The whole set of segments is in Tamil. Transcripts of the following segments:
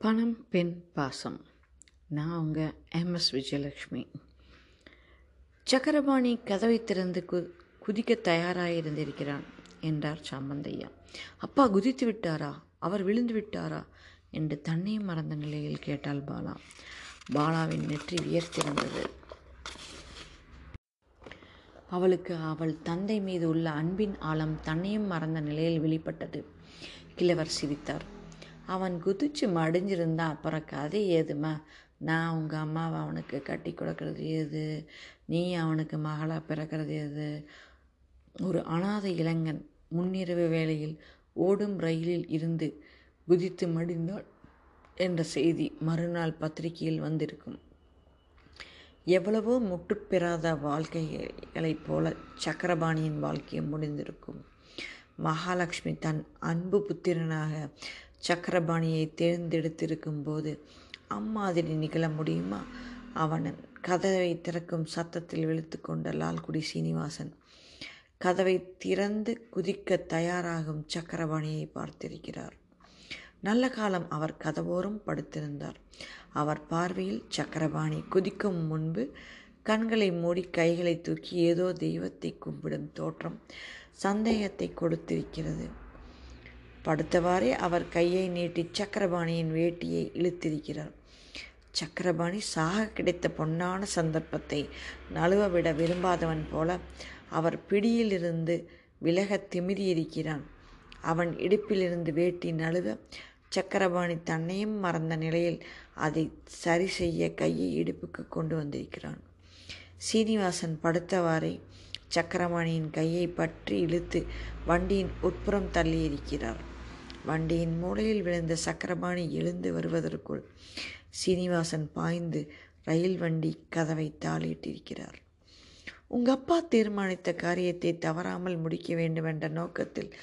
பணம் பெண் பாசம். நான் உங்கள் எம்எஸ் விஜயலக்ஷ்மி சக்கரபாணி கதவை திறந்து கு குதிக்க தயாராக இருந்திருக்கிறான் என்றார் சாமந்தையா. அப்பா குதித்து விட்டாரா? அவர் விழுந்து விட்டாரா? என்று தன்னையும் மறந்த நிலையில் கேட்டாள் பாலா. பாலாவின் நெற்றி உயர்த்திருந்தது அவளுக்கு அவள் தந்தை மீது உள்ள அன்பின் ஆழம் தன்னையும் மறந்த நிலையில் வெளிப்பட்டது. கிழவர் சிரித்தார். அவன் குதிச்சு மடிஞ்சிருந்தா அப்புறம் கதை ஏதுமா நான் உங்கள் அம்மாவை அவனுக்கு கட்டி கொடுக்கறது ஏது? நீ அவனுக்கு மகளாக பிறக்கிறது ஏது? ஒரு அனாத இளைஞன் முன்னிரவு வேளையில் ஓடும் ரயிலில் இருந்து குதித்து மடிந்தாள் என்ற செய்தி மறுநாள் பத்திரிகையில் வந்திருக்கும். எவ்வளவோ முட்டுப்பெறாத வாழ்க்கைகளைப் போல சக்கரபாணியின் வாழ்க்கையும் முடிந்திருக்கும். மகாலட்சுமி தன் அன்பு புத்திரனாக சக்கரபாணியை தேர்ந்தெடுத்திருக்கும் போது அம்மாதிரி நிகழ முடியுமா? அவன் கதவை திறக்கும் சத்தத்தில் விழுத்து கொண்ட லால்குடி சீனிவாசன் கதவை திறந்து குதிக்க தயாராகும் சக்கரபாணியை பார்த்திருக்கிறார். நல்ல காலம் அவர் கதவோரம் படுத்திருந்தார். அவர் பார்வையில் சக்கரபாணி குதிக்கும் முன்பு கண்களை மூடி கைகளை தூக்கி ஏதோ தெய்வத்தை கும்பிடும் தோற்றம் சந்தேகத்தை கொடுத்திருக்கிறது. படுத்தவாறே அவர் கையை நீட்டி சக்கரபாணியின் வேட்டியை இழுத்திருக்கிறார். சக்கரபாணி சாக கிடைத்த பொன்னான சந்தர்ப்பத்தை நழுவவிட விரும்பாதவன் போல அவர் பிடியிலிருந்து விலக திமிரியிருக்கிறான். அவன் இடுப்பிலிருந்து வேட்டி நழுவ சக்கரபாணி தன்னையும் மறந்த நிலையில் அதை சரி செய்ய கையை இடுப்புக்கு கொண்டு வந்திருக்கிறான். சீனிவாசன் படுத்தவாறே சக்கரபாணியின் கையை பற்றி இழுத்து வண்டியின் உட்புறம் தள்ளியிருக்கிறார். வண்டியின் மூலையில் விழுந்த சக்கரபாணி எழுந்து வருவதற்குள் சீனிவாசன் பாய்ந்து ரயில் வண்டி கதவை தாளிட்டிருக்கிறார். உங்கள் அப்பா தீர்மானித்த காரியத்தை தவறாமல் முடிக்க வேண்டும் என்ற நோக்கத்தில்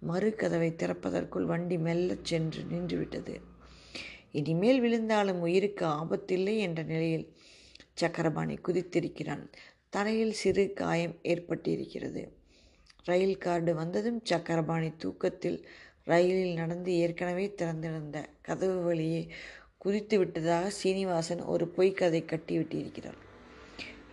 மறு கதவை திறப்பதற்குள் வண்டி மெல்லச் சென்று நின்றுவிட்டது. இனிமேல் விழுந்தாலும் உயிருக்கு ஆபத்தில்லை என்ற நிலையில் சக்கரபாணி குதித்திருக்கிறான். தலையில் சிறு காயம் ஏற்பட்டிருக்கிறது. ரயில் கார்டு வந்ததும் சக்கரபாணி தூக்கத்தில் ரயிலில் நடந்து ஏற்கனவே திறந்திருந்த கதவு வழியே குதித்து விட்டதாக சீனிவாசன் ஒரு பொய்க்கதை கட்டிவிட்டிருக்கிறார்.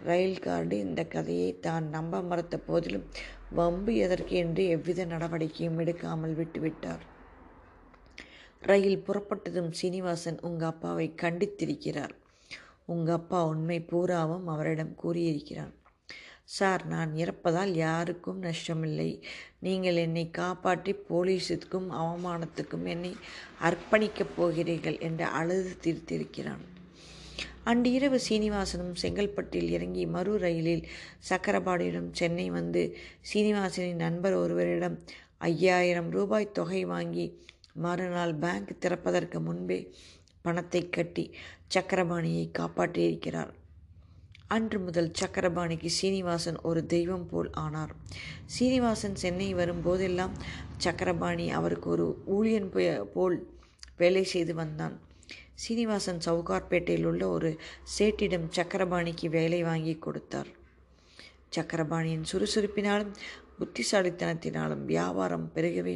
ரயில் கார்டு இந்த கதையை தான் நம்ப மறுத்த போதிலும் வம்பு எதற்கு என்று எவ்வித நடவடிக்கையும் எடுக்காமல் விட்டுவிட்டார். ரயில் புறப்பட்டதும் சீனிவாசன் உங்கள் அப்பாவை கண்டித்திருக்கிறார். உங்கள் அப்பா உண்மை பூராவும் அவரிடம் கூறியிருக்கிறான். சார் நான் இறப்பதால் யாருக்கும் நஷ்டமில்லை. நீங்கள் என்னை காப்பாற்றி போலீஸுக்கும் அவமானத்துக்கும் என்னை அர்ப்பணிக்கப் போகிறீர்கள் என்று அழுது தீர்த்திருக்கிறான். அன்று இரவு சீனிவாசனும் செங்கல்பட்டில் இறங்கி மறு ரயிலில் சக்கரபாடியிடம் சென்னை வந்து சீனிவாசனின் நண்பர் ஒருவரிடம் ஐயாயிரம் ரூபாய் தொகை வாங்கி மறுநாள் பேங்க் திறப்பதற்கு முன்பே பணத்தை கட்டி சக்கரபாணியை காப்பாற்றியிருக்கிறார் அன்று முதல் சக்கரபாணிக்கு சீனிவாசன் ஒரு தெய்வம் போல் ஆனார். சீனிவாசன் சென்னை வரும்போதெல்லாம் சக்கரபாணி அவருக்கு ஒரு ஊழியன் போல் வேலை செய்து வந்தான். சீனிவாசன் சவுகார்பேட்டையில் உள்ள ஒரு சேட்டிடம் சக்கரபாணிக்கு வேலை வாங்கி கொடுத்தார். சக்கரபாணியின் சுறுசுறுப்பினாலும் புத்திசாலித்தனத்தினாலும் வியாபாரம் பெருகவே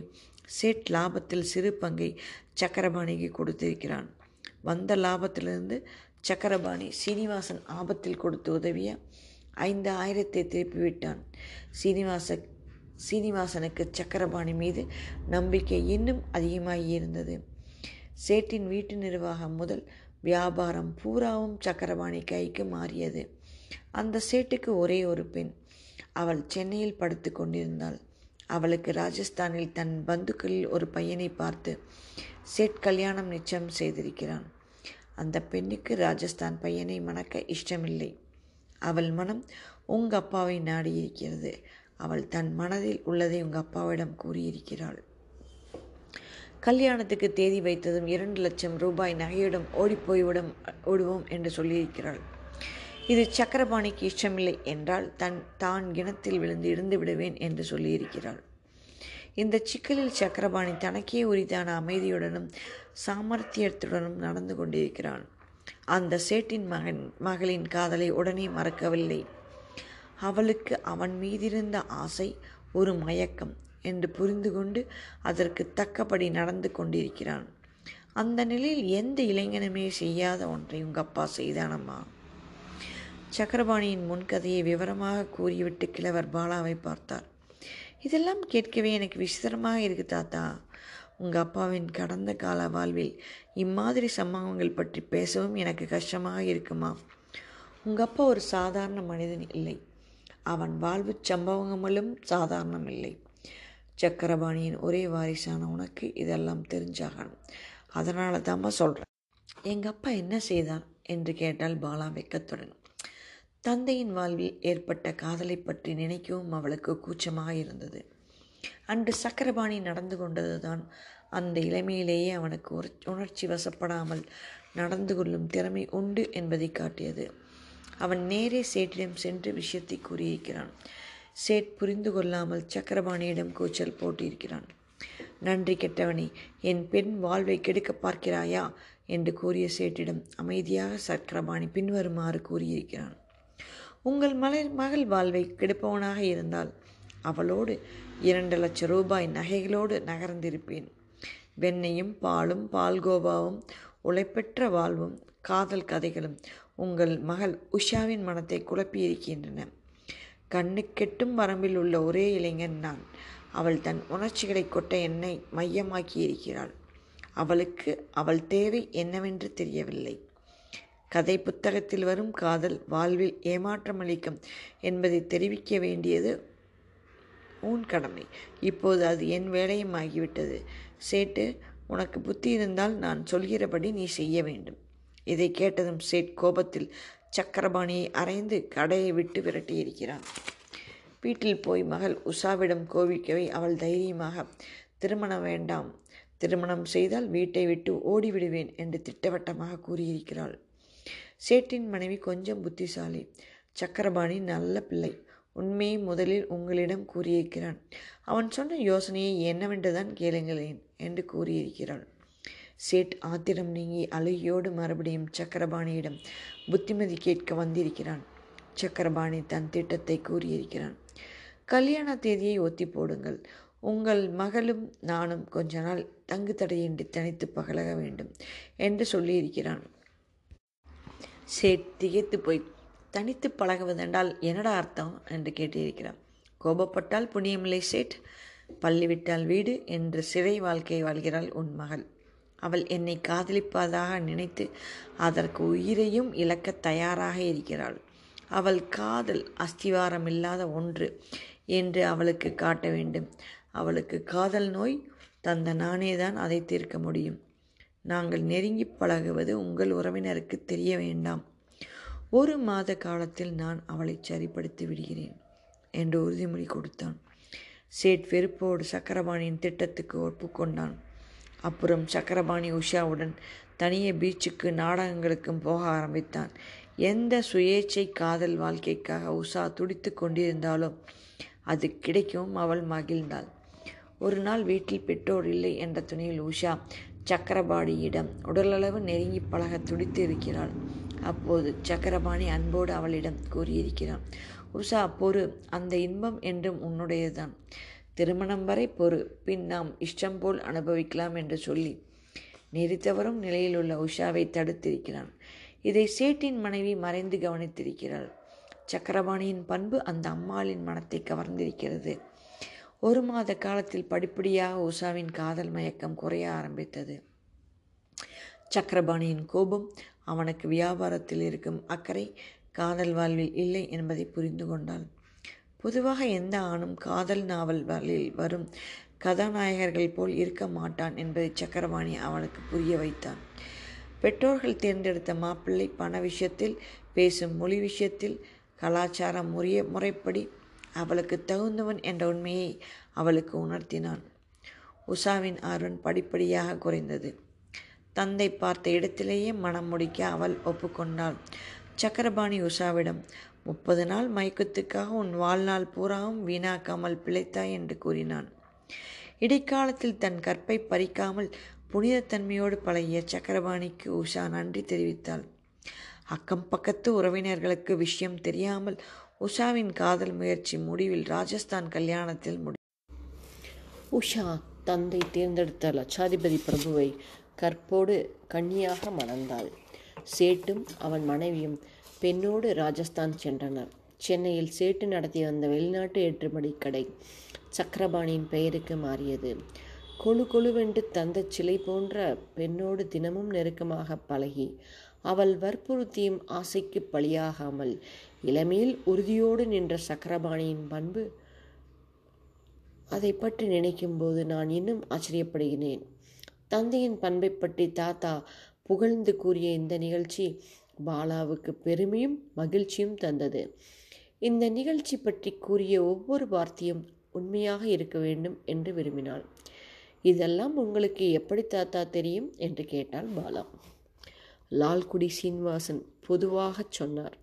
சேட் லாபத்தில் சிறு பங்கை சக்கரபாணிக்கு கொடுத்திருக்கிறான். வந்த லாபத்திலிருந்து சக்கரபாணி சீனிவாசன் ஆபத்தில் கொடுத்து உதவிய ஐந்து ஆயிரத்தை திருப்பிவிட்டான். சீனிவாச சீனிவாசனுக்கு சக்கரபாணி மீது நம்பிக்கை இன்னும் அதிகமாகி இருந்தது. சேட்டின் வீட்டு நிர்வாகம் முதல் வியாபாரம் பூராவும் சக்கரபாணி கைக்கு மாறியது. அந்த சேட்டுக்கு ஒரே ஒரு பெண். அவள் சென்னையில் படுத்து கொண்டிருந்தாள். அவளுக்கு ராஜஸ்தானில் தன் பந்துக்களில் ஒரு பையனை பார்த்து சேட் கல்யாணம் நிச்சயம் செய்திருக்கிறான். அந்த பெண்ணுக்கு ராஜஸ்தான் பையனை மணக்க இஷ்டமில்லை. அவள் மனம் உங்கள் அப்பாவை நாடியிருக்கிறது. அவள் தன் மனதில் உள்ளதை உங்கள் அப்பாவிடம் கூறியிருக்கிறாள். கல்யாணத்துக்கு தேதி வைத்ததும் இரண்டு லட்சம் ரூபாய் நகையுடன் ஓடிப்போய்விடும் ஓடுவோம் என்று சொல்லியிருக்கிறாள். இது சக்கரபாணிக்கு இஷ்டமில்லை என்றால் தன் தான் கிணத்தில் விழுந்து இருந்து விடுவேன் என்று சொல்லியிருக்கிறாள். இந்த சிக்கலில் சக்கரபாணி தனக்கே உரித்தான அமைதியுடனும் சாமர்த்தியத்துடனும் நடந்து கொண்டிருக்கிறான். அந்த சேட்டின் மகன் மகளின் காதலை உடனே மறக்கவில்லை. அவளுக்கு அவன் மீதிருந்த ஆசை ஒரு மயக்கம் என்று புரிந்து கொண்டு அதற்கு தக்கபடி நடந்து கொண்டிருக்கிறான். அந்த நிலையில் எந்த இளைஞனுமே செய்யாத ஒன்றை உங்கள் அப்பா செய்தானம்மா? சக்கரபாணியின் முன்கதையை விவரமாக கூறிவிட்டு கிழவர் பாலாவை பார்த்தார். இதெல்லாம் கேட்கவே எனக்கு விசித்திரமாக இருக்குது தாத்தா. உங்கள் அப்பாவின் கடந்த கால வாழ்வில் இம்மாதிரி சம்பவங்கள் பற்றி பேசவும் எனக்கு கஷ்டமாக இருக்குமா? உங்கள் அப்பா ஒரு சாதாரண மனிதன் இல்லை. அவன் வாழ்வு சம்பவங்களும் சாதாரணம் இல்லை. சக்கரபாணியின் ஒரே வாரிசான உனக்கு இதெல்லாம் தெரிஞ்சாகணும். அதனால தாம்மா சொல்கிறேன் எங்கள் அப்பா என்ன செய்தான்? என்று கேட்டால் பாலா வெக்கத்துடன். தந்தையின் வாழ்வில் ஏற்பட்ட காதலை பற்றி நினைக்கவும் அவளுக்கு கூச்சமாக இருந்தது அன்று சக்கரபாணி நடந்து கொண்டதுதான் அந்த இளமையிலேயே அவனுக்கு ஒரு உணர்ச்சி வசப்படாமல் நடந்து கொள்ளும் திறமை உண்டு என்பதை காட்டியது. அவன் நேரே சேட்டிடம் சென்று விஷயத்தை கூறியிருக்கிறான். சேட் புரிந்து கொள்ளாமல் சக்கரபாணியிடம் கூச்சல் போட்டிருக்கிறான் நன்றி கெட்டவனே என் பெண் வாழ்வை கெடுக்க பார்க்கிறாயா? என்று கூறிய சேட்டிடம் அமைதியாக சக்கரபாணி பின்வருமாறு கூறியிருக்கிறான். உங்கள் மலை மகள் வாழ்வை கெடுப்பவனாக இருந்தால் அவளோடு இரண்டு லட்சம் ரூபாய் நகைகளோடு நகர்ந்திருப்பேன். வெண்ணையும் பாலும் பால்கோபாவும் உழைப்பெற்ற வாழ்வும் காதல் கதைகளும் உங்கள் மகள் உஷாவின் மனத்தை குழப்பியிருக்கின்றன. கண்ணு கெட்டும் வரம்பில் உள்ள ஒரே இளைஞன் நான். அவள் தன் உணர்ச்சிகளை கொட்ட என்னை மையமாக்கி இருக்கிறாள் அவளுக்கு அவள் தேவை என்னவென்று தெரியவில்லை. கதை புத்தகத்தில் வரும் காதல் வாழ்வில் ஏமாற்றமளிக்கும் என்பதை தெரிவிக்க வேண்டியது உன் கடமை. இப்போது அது என் வேலையும் ஆகிவிட்டது. சேட்டு உனக்கு புத்தி இருந்தால் நான் சொல்கிறபடி நீ செய்ய வேண்டும். இதை கேட்டதும் சேட் கோபத்தில் சக்கரபாணியை அரைந்து கடையை விட்டு விரட்டியிருக்கிறான் வீட்டில் போய் மகள் உஷாவிடம் கோவிக்கவே அவள் தைரியமாக திருமணம் வேண்டாம். திருமணம் செய்தால் வீட்டை விட்டு ஓடிவிடுவேன் என்று திட்டவட்டமாக கூறியிருக்கிறாள். சேட்டின் மனைவி கொஞ்சம் புத்திசாலி. சக்கரபாணி நல்ல பிள்ளை. உண்மையை முதலில் உங்களிடம் கூறியிருக்கிறான். அவன் சொன்ன யோசனையை என்னவென்றுதான் கேளுங்களேன் என்று கூறியிருக்கிறாள். சேட் ஆத்திரம் நீங்கி அழுகியோடு மறுபடியும் சக்கரபாணியிடம் புத்திமதி கேட்க வந்திருக்கிறான். சக்கரபாணி தன் திட்டத்தை கூறியிருக்கிறான். கல்யாண தேதியை ஒத்தி போடுங்கள். உங்கள் மகளும் நானும் கொஞ்ச நாள் தங்கு தடையின்றி தனித்து பகலக வேண்டும் என்று சொல்லியிருக்கிறான். சேட் திகைத்து போய் தனித்து பழகுவதென்றால் என்னடா அர்த்தம் என்று கேட்டிருக்கிறார். கோபப்பட்டால் புண்ணியமில்லை சேட். பள்ளி விட்டால் வீடு என்று சிறை வாழ்க்கை வாழ்கிறாள் உன் மகள். அவள் என்னை காதலிப்பதாக நினைத்து அதற்கு உயிரையும் இழக்க தயாராக இருக்கிறாள். அவள் காதல் அஸ்திவாரம் இல்லாத ஒன்று என்று அவளுக்கு காட்ட வேண்டும். அவளுக்கு காதல் நோய் தந்த நானே தான் அதை தீர்க்க முடியும். நாங்கள் நெருங்கி பழகுவது உங்கள் உறவினருக்கு தெரிய வேண்டாம். ஒரு மாத காலத்தில் நான் அவளை சரிப்படுத்தி விடுகிறேன் என்று உறுதிமொழி கொடுத்தான். சேட் வெறுப்போடு சக்கரபாணியின் திட்டத்துக்கு ஒப்புக்கொண்டான் அப்புறம் சக்கரபாணி உஷாவுடன் தனியே பீச்சுக்கு நாடகங்களுக்கும் போக ஆரம்பித்தான். எந்த சுயேச்சை காதல் வாழ்க்கைக்காக உஷா துடித்து கொண்டிருந்தாலும் அது கிடைக்கவும் அவள் மகிழ்ந்தாள். ஒரு நாள் வீட்டில் பெற்றோர் இல்லை என்ற துணியில் உஷா சக்கரபாணியிடம். உடலளவு நெருங்கி பழக துடித்து இருக்கிறாள் அப்போது சக்கரபாணி அன்போடு அவளிடம் கூறியிருக்கிறான் உஷா பொறு. அந்த இன்பம் என்றும் உன்னுடையதுதான். திருமணம் வரை பொறு. பின் நாம் இஷ்டம் போல் அனுபவிக்கலாம் என்று சொல்லி. நெறித்தவரும் நிலையில் உள்ள உஷாவை தடுத்திருக்கிறான். இதை சேட்டின் மனைவி மறைந்து கவனித்திருக்கிறாள். சக்கரபாணியின் பண்பு அந்த அம்மாளின் மனத்தை கவர்ந்திருக்கிறது. ஒரு மாத காலத்தில் படிப்படியாக உஷாவின் காதல் மயக்கம் குறைய ஆரம்பித்தது. சக்கரபாணியின் கோபம் அவனுக்கு வியாபாரத்தில் இருக்கும் அக்கறை காதல் வாழ்வில் இல்லை என்பதை புரிந்து கொண்டாள் பொதுவாக எந்த ஆணும் காதல் நாவல் வாழ்வில் வரும் கதாநாயகர்கள் போல் இருக்க மாட்டான் என்பதை சக்கரபாணி அவனுக்கு புரிய வைத்தான். பெற்றோர்கள் தேர்ந்தெடுத்த மாப்பிள்ளை பண விஷயத்தில் பேசும் மொழி விஷயத்தில் கலாச்சார முறைய முறைப்படி அவளுக்கு தகுந்தவன் என்ற உண்மையை அவளுக்கு உணர்த்தினான். உஷாவின் ஆர்வம் படிப்படியாக குறைந்தது. தந்தை பார்த்த இடத்திலேயே மனம் முடிக்க அவள் ஒப்புக்கொண்டாள். சக்கரபாணி உஷாவிடம் முப்பது நாள் மயக்கத்துக்காக உன் வாழ்நாள் பூராவும் வீணாக்காமல் பிழைத்தாய் என்று கூறினான். இடைக்காலத்தில் தன் கற்பை பறிக்காமல் புனிதத்தன்மையோடு பழகிய சக்கரபாணிக்கு உஷா நன்றி தெரிவித்தாள். அக்கம் பக்கத்து உறவினர்களுக்கு விஷயம் தெரியாமல் உஷாவின் காதல் முயற்சி முடிவில் ராஜஸ்தான் கல்யாணத்தில் முடி உஷா தந்தை தேர்ந்தெடுத்த லட்சாதிபதி பிரபுவை கற்போடு கண்ணியாக மணந்தாள். சேட்டும் அவன் மனைவியும் பெண்ணோடு ராஜஸ்தான் சென்றனர். சென்னையில் சேட்டு நடத்தி வந்த வெளிநாட்டு ஏற்றுமடி கடை சக்கரபாணியின் பெயருக்கு மாறியது. கொழு கொழுவென்று தந்த சிலை போன்ற பெண்ணோடு தினமும் நெருக்கமாக பழகி அவள் வற்புறுத்தியும் ஆசைக்கு பலியாகாமல் இளமையில் உறுதியோடு நின்ற சக்கரபாணியின் பண்பு அதை பற்றி நினைக்கும்போது நான் இன்னும் ஆச்சரியப்படுகிறேன். தந்தையின் பண்பை பற்றி தாத்தா புகழ்ந்து கூறிய இந்த நிகழ்ச்சி பாலாவுக்கு பெருமையும் மகிழ்ச்சியும் தந்தது. இந்த நிகழ்ச்சி பற்றி கூறிய ஒவ்வொரு வார்த்தையும் உண்மையாக இருக்க வேண்டும் என்று விரும்பினாள். இதெல்லாம் உங்களுக்கு எப்படி தாத்தா தெரியும்? என்று கேட்டாள் பாலா. லால்குடி சீனிவாசன் பொதுவாகச் சொன்னார்.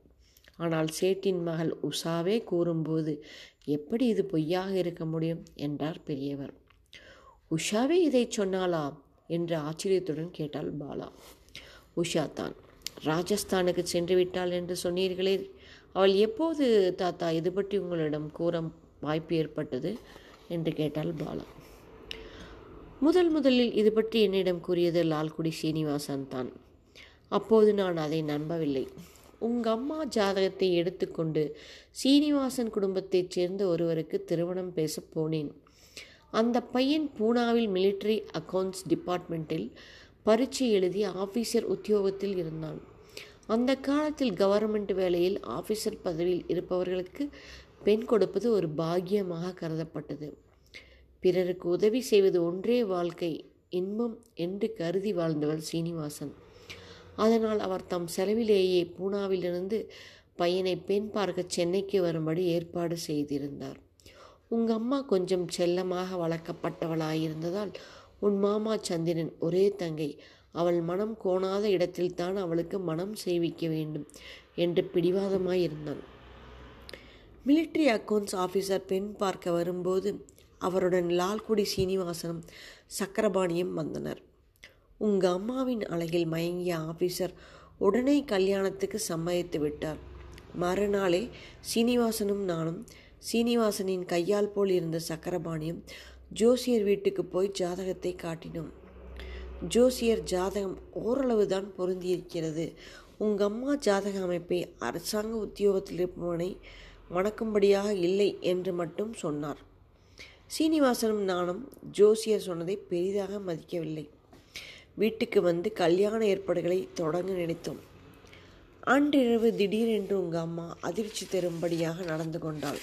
ஆனால் சேட்டின் மகள் உஷாவே கூறும்போது எப்படி இது பொய்யாக இருக்க முடியும்? என்றார் பெரியவர். உஷாவே இதை சொன்னாளா என்று ஆச்சரியத்துடன் கேட்டாள் பாலா. உஷா தான். ராஜஸ்தானுக்கு சென்று விட்டாள் என்று சொன்னீர்களே. அவள் எப்போது தாத்தா இது பற்றி உங்களிடம் கூற வாய்ப்பு ஏற்பட்டது? என்று கேட்டாள் பாலா. முதல் முதலில் இது பற்றி என்னிடம் கூறியது லால்குடி சீனிவாசன் தான். அப்போது நான் அதை நம்பவில்லை. உங்கள் அம்மா ஜாதகத்தை எடுத்துக்கொண்டு சீனிவாசன் குடும்பத்தைச் சேர்ந்த ஒருவருக்கு திருமணம் பேசப் போனேன். அந்த பையன் பூனாவில் மிலிட்டரி அக்கவுண்ட்ஸ் டிபார்ட்மெண்ட்டில் பரீட்சை எழுதி ஆஃபீஸர் உத்தியோகத்தில் இருந்தான். அந்த காலத்தில் கவர்மெண்ட் வேலையில் ஆஃபீஸர் பதவியில் இருப்பவர்களுக்கு பெண் கொடுப்பது ஒரு பாக்கியமாக கருதப்பட்டது. பிறருக்கு உதவி செய்வது ஒன்றே வாழ்க்கை. இன்பம் என்று கருதி வாழ்ந்தவர் சீனிவாசன். அதனால் அவர் தம் செலவிலேயே பூனாவிலிருந்து பையனை பெண் பார்க்க சென்னைக்கு வரும்படி ஏற்பாடு செய்திருந்தார். உங்க அம்மா கொஞ்சம் செல்லமாக வளர்க்கப்பட்டவளாயிருந்ததால் உன் மாமா சந்திரன் ஒரே தங்கை. அவள் மனம் கோணாத இடத்தில்தான் அவளுக்கு மனம் செய்விக்க வேண்டும் என்று பிடிவாதமாயிருந்தான். மிலிட்ரி அக்கவுண்ட்ஸ் ஆஃபீஸர் பெண் பார்க்க வரும்போது அவருடன் லால்குடி சீனிவாசனும் சக்கரபாணியும் வந்தனர். உங்க அம்மாவின் அழகில் மயங்கிய ஆபீசர் உடனே கல்யாணத்துக்கு சம்மதித்து விட்டார். மறுநாளே சீனிவாசனும் நானும் சீனிவாசனின் கையால் போல் இருந்த சக்கரபாணியும் ஜோசியர் வீட்டுக்கு போய் ஜாதகத்தை காட்டினோம். ஜோசியர் ஜாதகம் ஓரளவு தான் பொருந்தியிருக்கிறது. உங்க அம்மா ஜாதக அமைப்பை அரசாங்க உத்தியோகத்தில் இருப்பவனை மணக்கும்படியாக இல்லை என்று மட்டும் சொன்னார். சீனிவாசனும் நானும் ஜோசியர் சொன்னதை பெரிதாக மதிக்கவில்லை. வீட்டுக்கு வந்து கல்யாண ஏற்பாடுகளை தொடங்க நினைத்தோம். அன்றிரவு திடீரென்று உங்கள் அம்மா அதிர்ச்சி தரும்படியாக நடந்து கொண்டாள்.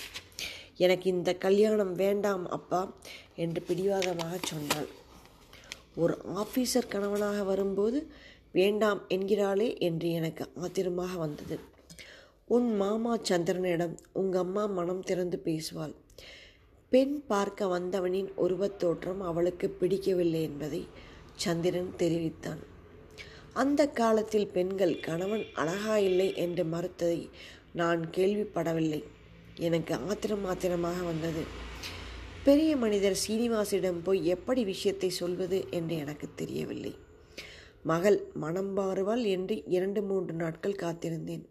எனக்கு இந்த கல்யாணம் வேண்டாம் அப்பா என்று பிடிவாதமாக சொன்னாள். ஒரு ஆபீசர் கணவனாக வரும்போது வேண்டாம் என்கிறாளே என்று எனக்கு ஆத்திரமாக வந்தது. உன் மாமா சந்திரனிடம் உங்கள் அம்மா மனம் திறந்து பேசுவாள். பெண் பார்க்க வந்தவனின் உருவத் தோற்றம் அவளுக்கு பிடிக்கவில்லை என்பதை சந்திரன் தெரிவித்தான். அந்த காலத்தில் பெண்கள் கணவன் அழகா இல்லை என்று மறுத்ததை நான் கேள்விப்படவில்லை. எனக்கு ஆத்திரம் ஆத்திரமாக வந்தது. பெரிய மனிதர் சீனிவாசிடம் போய் எப்படி விஷயத்தை சொல்வது என்று எனக்கு தெரியவில்லை. மகள் மனம் மாறுவாள் என்று இரண்டு மூன்று நாட்கள் காத்திருந்தேன்.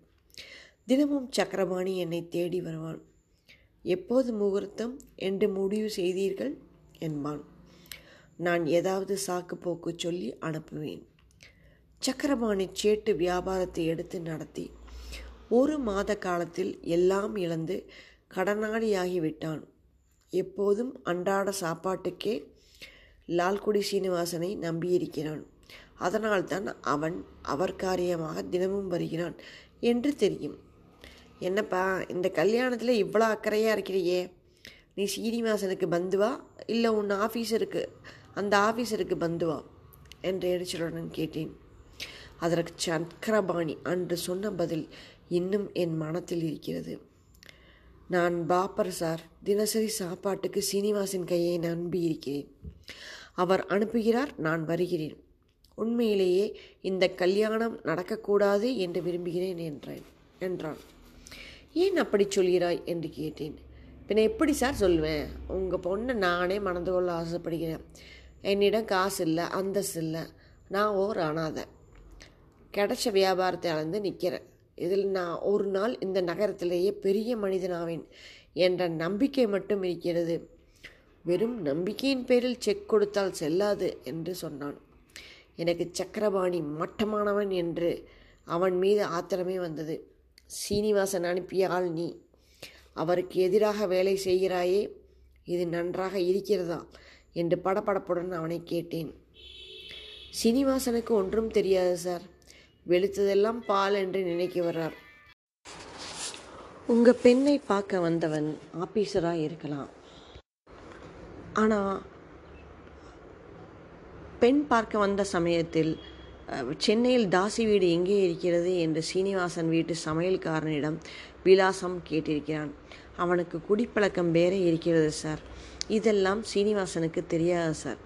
தினமும் சக்கரபாணி என்னை தேடி வருவான் எப்போது முகூர்த்தம் என்று முடிவு செய்தீர்கள்? என்பான். நான் ஏதாவது சாக்கு போக்கு சொல்லி அனுப்புவேன். சக்கரபாணி சேட்டு வியாபாரத்தை எடுத்து நடத்தி. ஒரு மாத காலத்தில் எல்லாம் இழந்து கடனாளியாகிவிட்டான் எப்போதும் அன்றாட சாப்பாட்டுக்கே லால்குடி சீனிவாசனை நம்பியிருக்கிறான். அதனால்தான் அவன் அவர் காரியமாக தினமும் வருகிறான் என்று தெரியும். என்னப்பா இந்த கல்யாணத்தில் இவ்வளோ அக்கறையாக இருக்கிறியே? நீ சீனிவாசனுக்கு பந்துவா? இல்லை உன் ஆஃபீஸருக்கு அந்த ஆஃபீஸருக்கு பந்துவா? என்று எரிச்சலுடன் கேட்டேன். அதற்கு சக்கரபாணி அன்று சொன்ன பதில் இன்னும் என் மனத்தில் இருக்கிறது. நான் பாப்பர் சார் தினசரி சாப்பாட்டுக்கு சீனிவாசன் கையை நம்பி இருக்கிறேன். அவர் அனுப்புகிறார் நான் வருகிறேன். உண்மையிலேயே இந்த கல்யாணம் நடக்கக்கூடாது என்று விரும்புகிறேன் என்றேன் என்றான். ஏன் அப்படி சொல்கிறாய்? என்று கேட்டேன். பின்ன எப்படி சார் சொல்வேன்? உங்கள் பொண்ணை நானே மணந்து கொள்ள ஆசைப்படுகிறேன். என்னிடம் காசு இல்லை அந்தஸ்து இல்லை. நான் ஓர் அனாதை கிடைச்ச வியாபாரத்தை அளந்து நிற்கிறேன் இதில் நான் ஒரு நாள் இந்த நகரத்திலேயே பெரிய மனிதனாவேன் என்ற நம்பிக்கை மட்டும் இருக்கிறது. வெறும் நம்பிக்கையின் பேரில் செக் கொடுத்தால் செல்லாது என்று சொன்னான். எனக்கு சக்கரபாணி மட்டமானவன் என்று அவன் மீது ஆத்திரமே வந்தது. சீனிவாசன் அனுப்பிய ஆள் நீ. அவருக்கு எதிராக வேலை செய்கிறாயே இது நன்றாக இருக்கிறதா? என்று படபடப்புடன் அவனை கேட்டேன். சீனிவாசனுக்கு ஒன்றும் தெரியாது சார். வெளுத்ததெல்லாம் பால் என்று நினைக்க வர்றார். உங்கள் பெண்ணை பார்க்க வந்தவன் ஆபீசராக இருக்கலாம். ஆனால் பெண் பார்க்க வந்த சமயத்தில் சென்னையில் தாசி வீடு எங்கே இருக்கிறது என்று சீனிவாசன் வீட்டு சமையல்காரனிடம் விலாசம் கேட்டிருக்கிறான். அவனுக்கு குடிப்பழக்கம் வேற இருக்கிறது சார். இதெல்லாம் சீனிவாசனுக்கு தெரியாது சார்.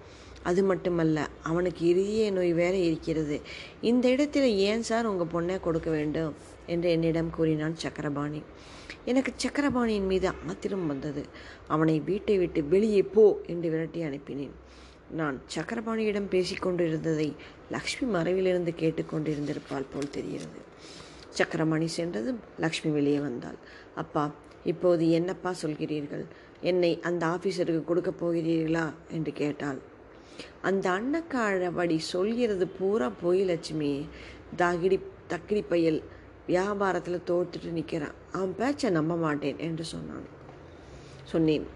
அது மட்டுமல்ல அவனுக்கு இறுதிய நோய் வேற இருக்கிறது. இந்த இடத்துல ஏன் சார் உங்கள் பொண்ணை கொடுக்க வேண்டும்? என்று என்னிடம் கூறினான் சக்கரபாணி. எனக்கு சக்கரபாணியின் மீது ஆத்திரம் வந்தது. அவனை வீட்டை விட்டு வெளியே போ என்று விரட்டி அனுப்பினேன். நான் சக்கரபாணியிடம் பேசிக்கொண்டிருந்ததை லக்ஷ்மி மறைவிலிருந்து கேட்டுக்கொண்டிருந்திருப்பாள் போல் தெரிகிறது. சக்கரபாணி சென்றதும் லக்ஷ்மி வெளியே வந்தாள். அப்பா இப்போது என்னப்பா சொல்கிறீர்கள்? என்னை அந்த ஆஃபீஸருக்கு கொடுக்க போகிறீர்களா? என்று கேட்டாள். அந்த அன்னக்காழவடி சொல்கிறது பூரா போய் லட்சுமி. தகிடி தக்கிடி பையல் வியாபாரத்தில் தோத்துட்டு நிற்கிறான் அவன் பேச்சை நம்ப மாட்டேன் என்று சொன்னான். சொன்னேன்.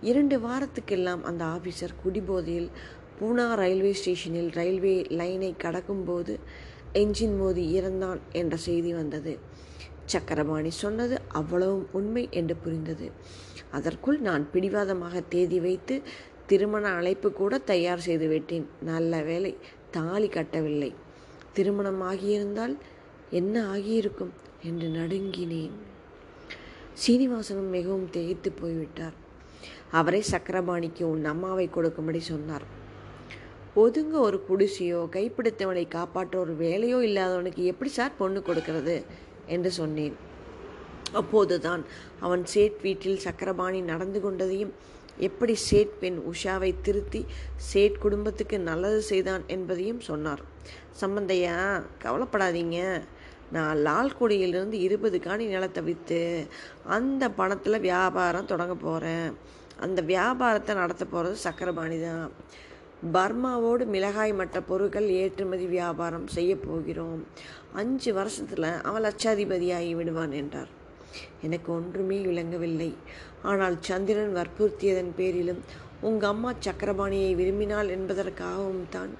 இரண்டு வாரத்துக்கெல்லாம் அந்த ஆஃபீஸர் குடிபோதையில் பூனா ரயில்வே ஸ்டேஷனில் ரயில்வே லைனை கடக்கும்போது என்ஜின் மோதி இறந்தான் என்ற செய்தி வந்தது. சக்கரபாணி சொன்னது அவ்வளவும் உண்மை என்று புரிந்தது. அதற்குள் நான் பிடிவாதமாக தேதி வைத்து திருமண அழைப்பு கூட தயார் செய்து விட்டேன். நல்ல வேளை தாலி கட்டவில்லை. திருமணம் ஆகியிருந்தால் என்ன ஆகியிருக்கும் என்று நடுங்கினேன். சீனிவாசனும் மிகவும் திகைத்து போய்விட்டார். அவரே சக்கரபாணிக்கு உன் அம்மாவை கொடுக்கும்படி சொன்னார். ஒதுங்க ஒரு குடிசையோ கைப்பிடித்தவனை காப்பாற்ற ஒரு வேலையோ இல்லாதவனுக்கு எப்படி சார் பொண்ணு கொடுக்கிறது? என்று சொன்னேன். அப்போதுதான் அவன் சேட் வீட்டில் சக்கரபாணி நடந்து கொண்டதையும் எப்படி சேட் பெண் உஷாவை திருத்தி சேட் குடும்பத்துக்கு நல்லது செய்தான் என்பதையும் சொன்னார். சம்பந்தையா கவலைப்படாதீங்க. நான் லால்குடியிலிருந்து இருபது காணி நிலத்தை விற்று அந்த பணத்தில் வியாபாரம் தொடங்க போகிறேன் அந்த வியாபாரத்தை நடத்த போகிறது சக்கரபாணி தான். பர்மாவோடு மிளகாய் மட்ட பொருட்கள் ஏற்றுமதி வியாபாரம் செய்ய போகிறோம். அஞ்சு வருஷத்தில் அவன் லட்சாதிபதியாகி விடுவான் என்றார். எனக்கு ஒன்றுமே விளங்கவில்லை. ஆனால் சந்திரன் வற்புறுத்தியதன் பேரிலும் உங்கள் அம்மா சக்கரபாணியை விரும்பினாள் என்பதற்காகவும் தான்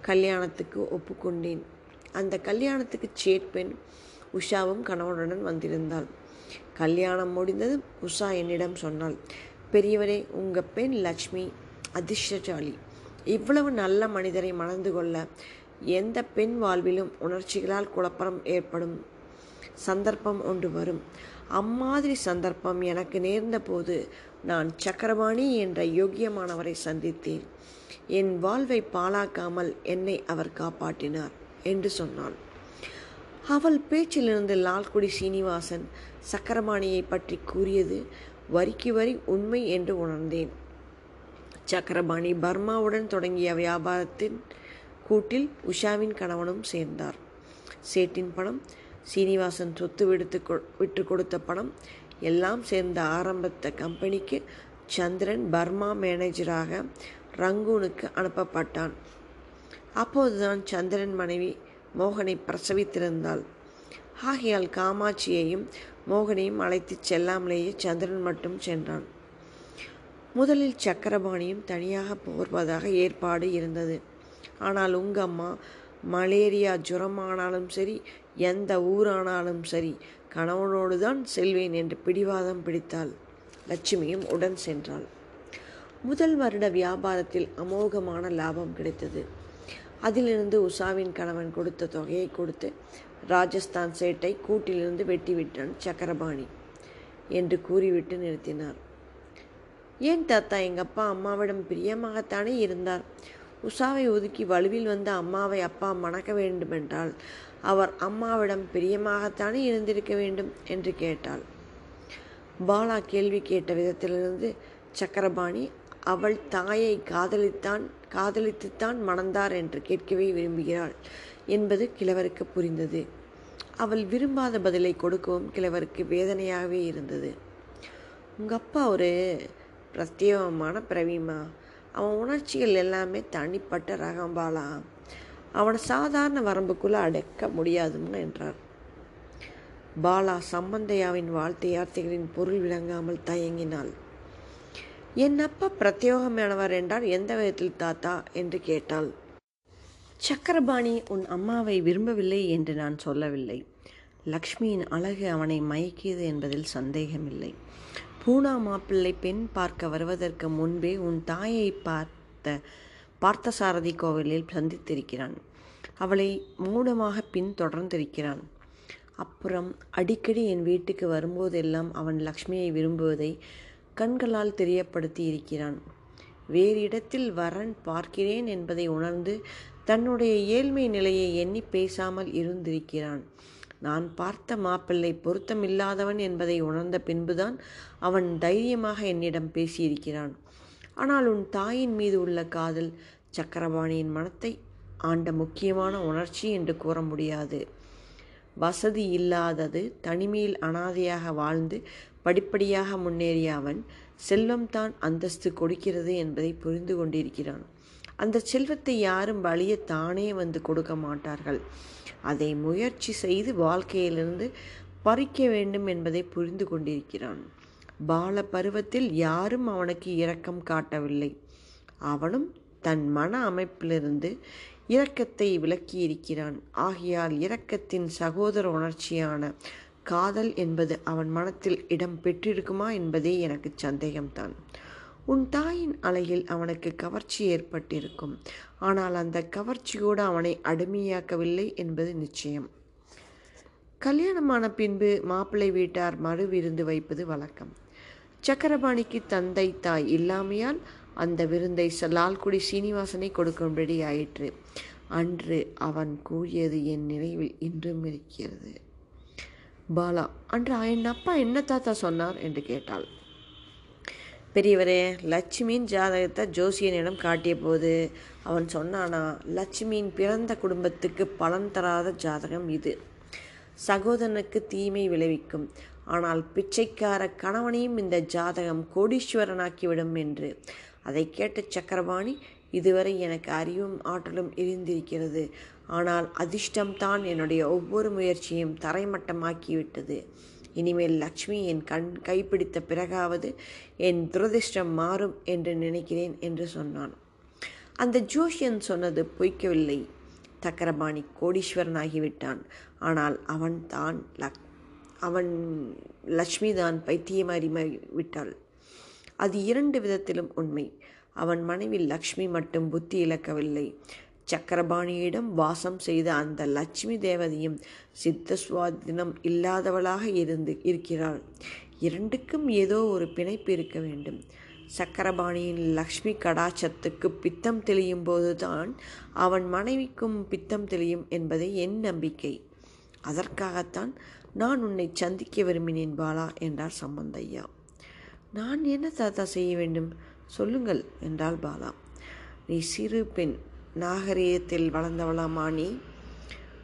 கல்யாணத்துக்கு ஒப்புக்கொண்டேன். அந்த கல்யாணத்துக்கு சேட்பெண் உஷாவும் கணவனுடன் வந்திருந்தாள். கல்யாணம் முடிந்தது உஷா என்னிடம் சொன்னாள் பெரியவரே உங்கள் பெண் லக்ஷ்மி அதிர்ஷ்டசாலி. இவ்வளவு நல்ல மனிதரை மணந்து கொள்ள எந்த பெண் வாழ்விலும் உணர்ச்சிகளால் குழப்பம் ஏற்படும் சந்தர்ப்பம் ஒன்று வரும். அம்மாதிரி சந்தர்ப்பம் எனக்கு நேர்ந்த போது நான் சக்கரபாணி என்ற யோக்கியமானவரை சந்தித்தேன். என் வாழ்வை பாழாக்காமல் என்னை அவர் காப்பாற்றினார் என்று சொன்னாள் அவள் பேச்சிலிருந்து லால்குடி சீனிவாசன் சக்கரபாணியை பற்றி கூறியது வரிக்கு வரி உண்மை என்று உணர்ந்தேன். சக்கரபாணி பர்மாவுடன் தொடங்கிய வியாபாரத்தின் கூட்டில் உஷாவின் கணவனும் சேர்ந்தார். சேட்டின் பணம் சீனிவாசன் சொத்து விடுத்து கொ- விட்டு கொடுத்த பணம் எல்லாம் சேர்ந்த ஆரம்பத்த கம்பெனிக்கு சந்திரன் பர்மா மேனேஜராக ரங்கூனுக்கு அனுப்பப்பட்டான். அப்போதுதான் சந்திரன் மனைவி மோகனை பிரசவித்திருந்தாள். ஆகையால் காமாட்சியையும் மோகனையும் அழைத்துச் செல்லாமலேயே சந்திரன் மட்டும் சென்றான். முதலில் சக்கரபாணியும் தனியாக போர்வதாக ஏற்பாடு இருந்தது. ஆனால் உங்க அம்மா மலேரியா ஜுரமானாலும் சரி எந்த ஊரானாலும் சரி கணவனோடு தான் செல்வேன் என்று பிடிவாதம் பிடித்தாள். லட்சுமியும் உடன் சென்றாள். முதல் வருட வியாபாரத்தில் அமோகமான லாபம் கிடைத்தது. அதிலிருந்து உஷாவின் கணவன் கொடுத்த தொகையை கொடுத்து ராஜஸ்தான் சேட்டை கூட்டிலிருந்து வெட்டிவிட்டான் சக்கரபாணி என்று கூறிவிட்டு நிறுத்தினார். ஏன் தாத்தா எங்கள் அப்பா அம்மாவிடம் பிரியமாகத்தானே இருந்தார்? உஷாவை ஒதுக்கி வலுவில் வந்த அம்மாவை அப்பா மணக்க வேண்டுமென்றால் அவர் அம்மாவிடம் பிரியமாகத்தானே இருந்திருக்க வேண்டும் என்று கேட்டாள். பாலா கேள்வி கேட்ட விதத்திலிருந்து சக்கரபாணி அவள் தாயை காதலித்தான் காதலித்துத்தான் மணந்தார் என்று கேட்கவே விரும்புகிறாள் என்பது கிழவருக்கு புரிந்தது. அவள் விரும்பாத பதிலை கொடுக்கவும் கிழவருக்கு வேதனையாகவே இருந்தது. உங்கள் அப்பா ஒரு பிரத்யேகமான பிரவீமா. அவன் உணர்ச்சிகள் எல்லாமே தனிப்பட்ட ரகம் பாலா அவனை சாதாரண வரம்புக்குள்ளே அடக்க முடியாதுன்னு என்றார். பாலா சம்பந்தையாவின் வாழ்த்தை வார்த்தைகளின் பொருள் விளங்காமல் தயங்கினாள். என் அப்பா பிரத்யோகமானவர் என்றார் எந்த விதத்தில் தாத்தா? என்று கேட்டாள். சக்கரபாணி உன் அம்மாவை விரும்பவில்லை என்று நான் சொல்லவில்லை. லக்ஷ்மியின் அழகு அவனை மயக்கியது என்பதில் சந்தேகமில்லை. பூனா மாப்பிள்ளை பெண் பார்க்க வருவதற்கு முன்பே உன் தாயை பார்த்த பார்த்தசாரதி கோவிலில் சந்தித்திருக்கிறான். அவளை மூடமாக பின் தொடர்ந்திருக்கிறான் அப்புறம் அடிக்கடி என் வீட்டுக்கு வரும்போதெல்லாம் அவன் லக்ஷ்மியை விரும்புவதை கண்களால் தெரியப்படுத்தி இருக்கிறான் வேறு இடத்தில் வரன் பார்க்கிறேன் என்பதை உணர்ந்து தன்னுடைய ஏழ்மை நிலையை எண்ணி பேசாமல் இருந்திருக்கிறான். நான் பார்த்த மாப்பிள்ளை பொருத்தமில்லாதவன் என்பதை உணர்ந்த பின்புதான் அவன் தைரியமாக என்னிடம் பேசியிருக்கிறான். ஆனால் உன் தாயின் மீது உள்ள காதல் சக்கரபாணியின் மனத்தை ஆண்ட முக்கியமான உணர்ச்சி என்று கூற முடியாது. வசதி இல்லாதது தனிமையில் அனாதையாக வாழ்ந்து படிப்படியாக முன்னேறிய அவன் செல்வம்தான் அந்தஸ்து கொடுக்கிறது என்பதை புரிந்து கொண்டிருக்கிறான். அந்த செல்வத்தை யாரும் வழிய தானே வந்து கொடுக்க மாட்டார்கள். அதை முயற்சி செய்து வாழ்க்கையிலிருந்து பறிக்க வேண்டும் என்பதை புரிந்து கொண்டிருக்கிறான். பால பருவத்தில் யாரும் அவனுக்கு இரக்கம் காட்டவில்லை. அவனும் தன் மன அமைப்பிலிருந்து இரக்கத்தை விளக்கியிருக்கிறான். ஆகையால் இரக்கத்தின் சகோதர உணர்ச்சியான காதல் என்பது அவன் மனத்தில் இடம் பெற்றிருக்குமா என்பதே எனக்கு சந்தேகம்தான். உன் தாயின் அலையில் அவனுக்கு கவர்ச்சி ஏற்பட்டிருக்கும். ஆனால் அந்த கவர்ச்சியோடு அவனை அடிமையாக்கவில்லை என்பது நிச்சயம். கல்யாணமான பின்பு மாப்பிள்ளை வீட்டார் மறு விருந்து வைப்பது வழக்கம். சக்கரபாணிக்கு தந்தை தாய் இல்லாமையால் அந்த விருந்தை லால்குடி சீனிவாசனை கொடுக்கும்படி ஆயிற்று. அன்று அவன் கூறியது என் நினைவில் இன்றும் இருக்கிறது. பாலா அன்று என் அப்பா என்ன தாத்தா சொன்னார்? என்று கேட்டாள். பெரியவரே லட்சுமியின் ஜாதகத்தை ஜோசியனிடம் காட்டிய போது அவன் சொன்னானா லட்சுமியின் பிறந்த குடும்பத்துக்கு பலன் தராத ஜாதகம் இது. சகோதரனுக்கு தீமை விளைவிக்கும். ஆனால் பிச்சைக்கார கணவனையும் இந்த ஜாதகம் கோடீஸ்வரனாக்கிவிடும் என்று. அதை கேட்ட சக்கரபாணி இதுவரை எனக்கு அறிவும் ஆற்றலும் இருந்திருக்கிறது. ஆனால் அதிர்ஷ்டம்தான் என்னுடைய ஒவ்வொரு முயற்சியும் தரைமட்டமாக்கிவிட்டது. இனிமேல் லக்ஷ்மி என் கண் கைப்பிடித்த பிறகாவது என் துரதிர்ஷ்டம் மாறும் என்று நினைக்கிறேன் என்று சொன்னான். அந்த ஜோஷியன் சொன்னது பொய்க்கவில்லை. சக்கரபாணி கோடீஸ்வரனாகிவிட்டான். ஆனால் அவன் தான் லக் அவன் லக்ஷ்மி தான் பைத்தியமாறி விட்டாள். அது இரண்டு விதத்திலும் உண்மை. அவன் மனைவி லக்ஷ்மி மட்டும் புத்தி இழக்கவில்லை. சக்கரபாணியிடம் வாசம் செய்த அந்த லட்சுமி தேவதையும் சித்த சுவாதினம் இல்லாதவளாக இருந்து இருக்கிறாள். இரண்டுக்கும் ஏதோ ஒரு பிணைப்பு இருக்க வேண்டும். சக்கரபாணியின் லக்ஷ்மி கடாச்சத்துக்கு பித்தம் தெளியும் போதுதான் அவன் மனைவிக்கும் பித்தம் தெளியும் என்பதை என் நம்பிக்கை. அதற்காகத்தான் நான் உன்னை சந்திக்க விரும்பினேன் பாலா என்றார் சம்பந்தையா. நான் என்ன தாத்தா செய்ய வேண்டும்? சொல்லுங்கள் என்றாள் பாலா. நீ சிறு பெண். நாகரீகத்தில் வளர்ந்தவளாமா நீ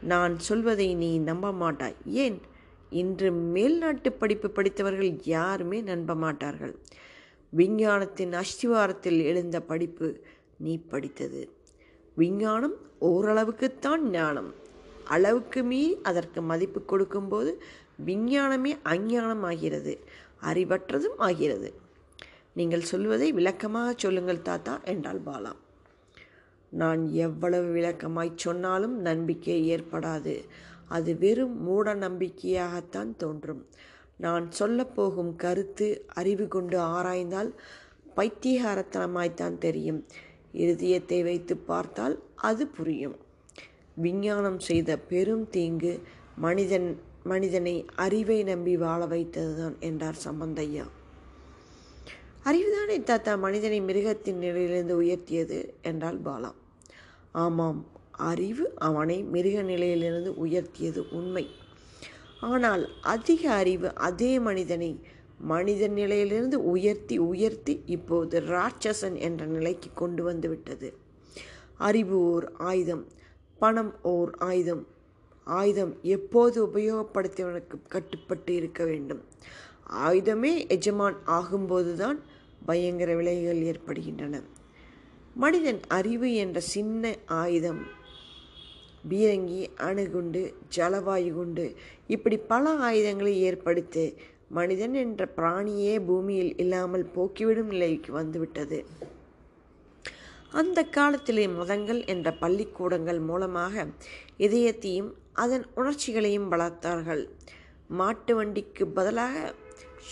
நான் சொல்வதை நீ நம்ப மாட்டாய். ஏன்? இன்று மேல்நாட்டு படிப்பு படித்தவர்கள் யாருமே நம்ப மாட்டார்கள். விஞ்ஞானத்தின் அஸ்திவாரத்தில் எழுந்த படிப்பு நீ படித்தது. விஞ்ஞானம் ஓரளவுக்குத்தான் ஞானம். அளவுக்கு மீறி அதற்கு மதிப்பு கொடுக்கும்போது விஞ்ஞானமே அஞ்ஞானம் ஆகிறது அறிவற்றதும் ஆகிறது. நீங்கள் சொல்வதை விளக்கமாக சொல்லுங்கள் தாத்தா என்றாள் பாலா. நான் எவ்வளவு விளக்கமாய் சொன்னாலும் நம்பிக்கை ஏற்படாது. அது வெறும் மூட நம்பிக்கையாகத்தான் தோன்றும். நான் சொல்லப்போகும் கருத்து அறிவு கொண்டு ஆராய்ந்தால் பைத்தியகாரத்தனமாய்த்தான் தெரியும். இருதயத்தை வைத்து பார்த்தால் அது புரியும். விஞ்ஞானம் செய்த பெரும் தீங்கு மனிதன் மனிதனை அறிவை நம்பி வாழ வைத்ததுதான் என்றார் சம்பந்தையா. அறிவுதானே தாத்தா மனிதனை மிருகத்தின் நிலையிலிருந்து உயர்த்தியது என்றால் பாலா. ஆமாம் அறிவு அவனை மிருக நிலையிலிருந்து உயர்த்தியது உண்மை. ஆனால் அதிக அறிவு அதே மனிதனை மனித நிலையிலிருந்து உயர்த்தி உயர்த்தி இப்போது ராட்சசன் என்ற நிலைக்கு கொண்டு வந்துவிட்டது அறிவு ஓர் ஆயுதம் பணம் ஓர் ஆயுதம். ஆயுதம் எப்போது உபயோகப்படுத்தியவனுக்கு கட்டுப்பட்டு இருக்க வேண்டும்? ஆயுதமே எஜமான் ஆகும்போதுதான் பயங்கர விலைகள் ஏற்படுகின்றன. மனிதன் அறிவு என்ற சின்ன ஆயுதம். பீரங்கி அணுகுண்டு ஜலவாயு குண்டு இப்படி பல ஆயுதங்களை ஏற்படுத்தி மனிதன் என்ற பிராணியே பூமியில் இல்லாமல் போக்கிவிடும் நிலைக்கு வந்துவிட்டது. அந்த காலத்திலே மதங்கள் என்ற பள்ளிக்கூடங்கள் மூலமாக இதயத்தையும் அதன் உணர்ச்சிகளையும் வளர்த்தார்கள். மாட்டு வண்டிக்கு பதிலாக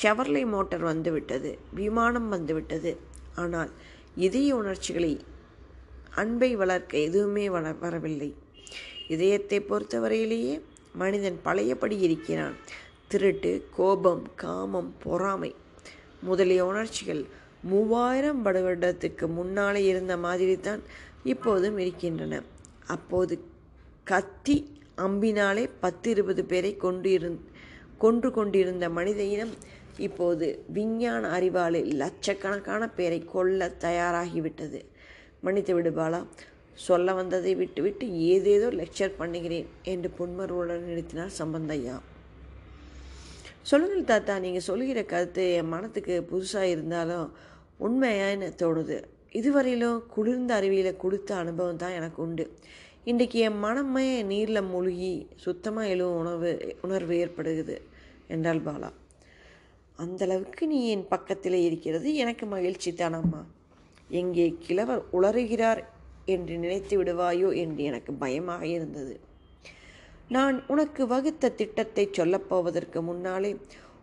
ஷவர்லை மோட்டார் வந்துவிட்டது விமானம் வந்துவிட்டது. ஆனால் இதய உணர்ச்சிகளை அன்பை வளர்க்க எதுவுமே வள வரவில்லை. இதயத்தை பொறுத்தவரையிலேயே மனிதன் பழையபடி இருக்கிறான். திருட்டு கோபம் காமம் பொறாமை முதலிய உணர்ச்சிகள் மூவாயிரம் வருடத்துக்கு முன்னாலே இருந்த மாதிரி தான் இப்போதும் இருக்கின்றன. அப்போது கத்தி அம்பினாலே பத்து இருபது பேரை கொண்டு இருந் கொன்று கொண்டிருந்த மனித இனம் இப்போது விஞ்ஞான அறிவாலே லட்சக்கணக்கான பேரை கொல்ல தயாராகிவிட்டது. மன்னித்து விடுபாலா சொல்ல வந்ததை விட்டுவிட்டு ஏதேதோ லெக்சர் பண்ணுகிறேன் என்று புன்மருவுடன் நிறுத்தினார் சம்பந்தையா. சொல்லுங்கள் தாத்தா நீங்கள் சொல்லுகிற கருத்து என் மனத்துக்கு புதுசாக இருந்தாலும் உண்மையான்னு தோணுது? இதுவரையிலும் குளிர்ந்த அருவியில் கொடுத்த அனுபவம் தான் எனக்கு உண்டு. இன்றைக்கு என் மனமே நீரில் மூழ்கி சுத்தமாக எழுவும் உணவு உணர்வு ஏற்படுகிறது என்றால் பாலா. அந்தளவுக்கு நீ என் பக்கத்தில் இருக்கிறது. எனக்கு மகிழ்ச்சி தானம்மா. எங்கே கிழவர் உளறுகிறார் என்று நினைத்து விடுவாயோ என்று எனக்கு பயமாக இருந்தது. நான் உனக்கு வகுத்த திட்டத்தை சொல்லப்போவதற்கு முன்னாலே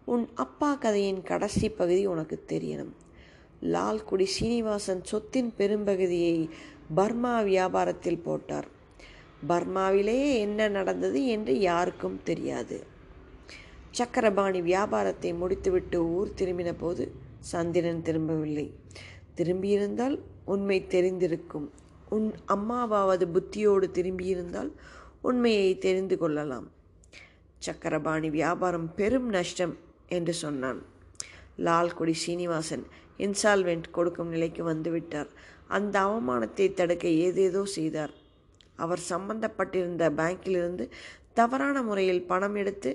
உன் அப்பா கதையின் கடைசி பகுதி உனக்கு தெரியணும். லால்குடி சீனிவாசன் சொத்தின் பெரும்பகுதியை பர்மா வியாபாரத்தில் போட்டார். பர்மாவிலேயே என்ன நடந்தது என்று யாருக்கும் தெரியாது. சக்கரபாணி வியாபாரத்தை முடித்துவிட்டு ஊர் திரும்பின போது சந்திரன் திரும்பவில்லை. திரும்பியிருந்தால் உண்மை தெரிந்திருக்கும். உன் அம்மாவாவது புத்தியோடு திரும்பியிருந்தால் உண்மையை தெரிந்து கொள்ளலாம். சக்கரபாணி வியாபாரம் பெரும் நஷ்டம் என்று சொன்னான். லால்குடி சீனிவாசன் இன்சால்வெண்ட் கொடுக்கும் நிலைக்கு வந்துவிட்டார். அந்த அவமானத்தை தடுக்க ஏதேதோ செய்தார். அவர் சம்பந்தப்பட்டிருந்த பேங்கிலிருந்து தவறான முறையில் பணம் எடுத்து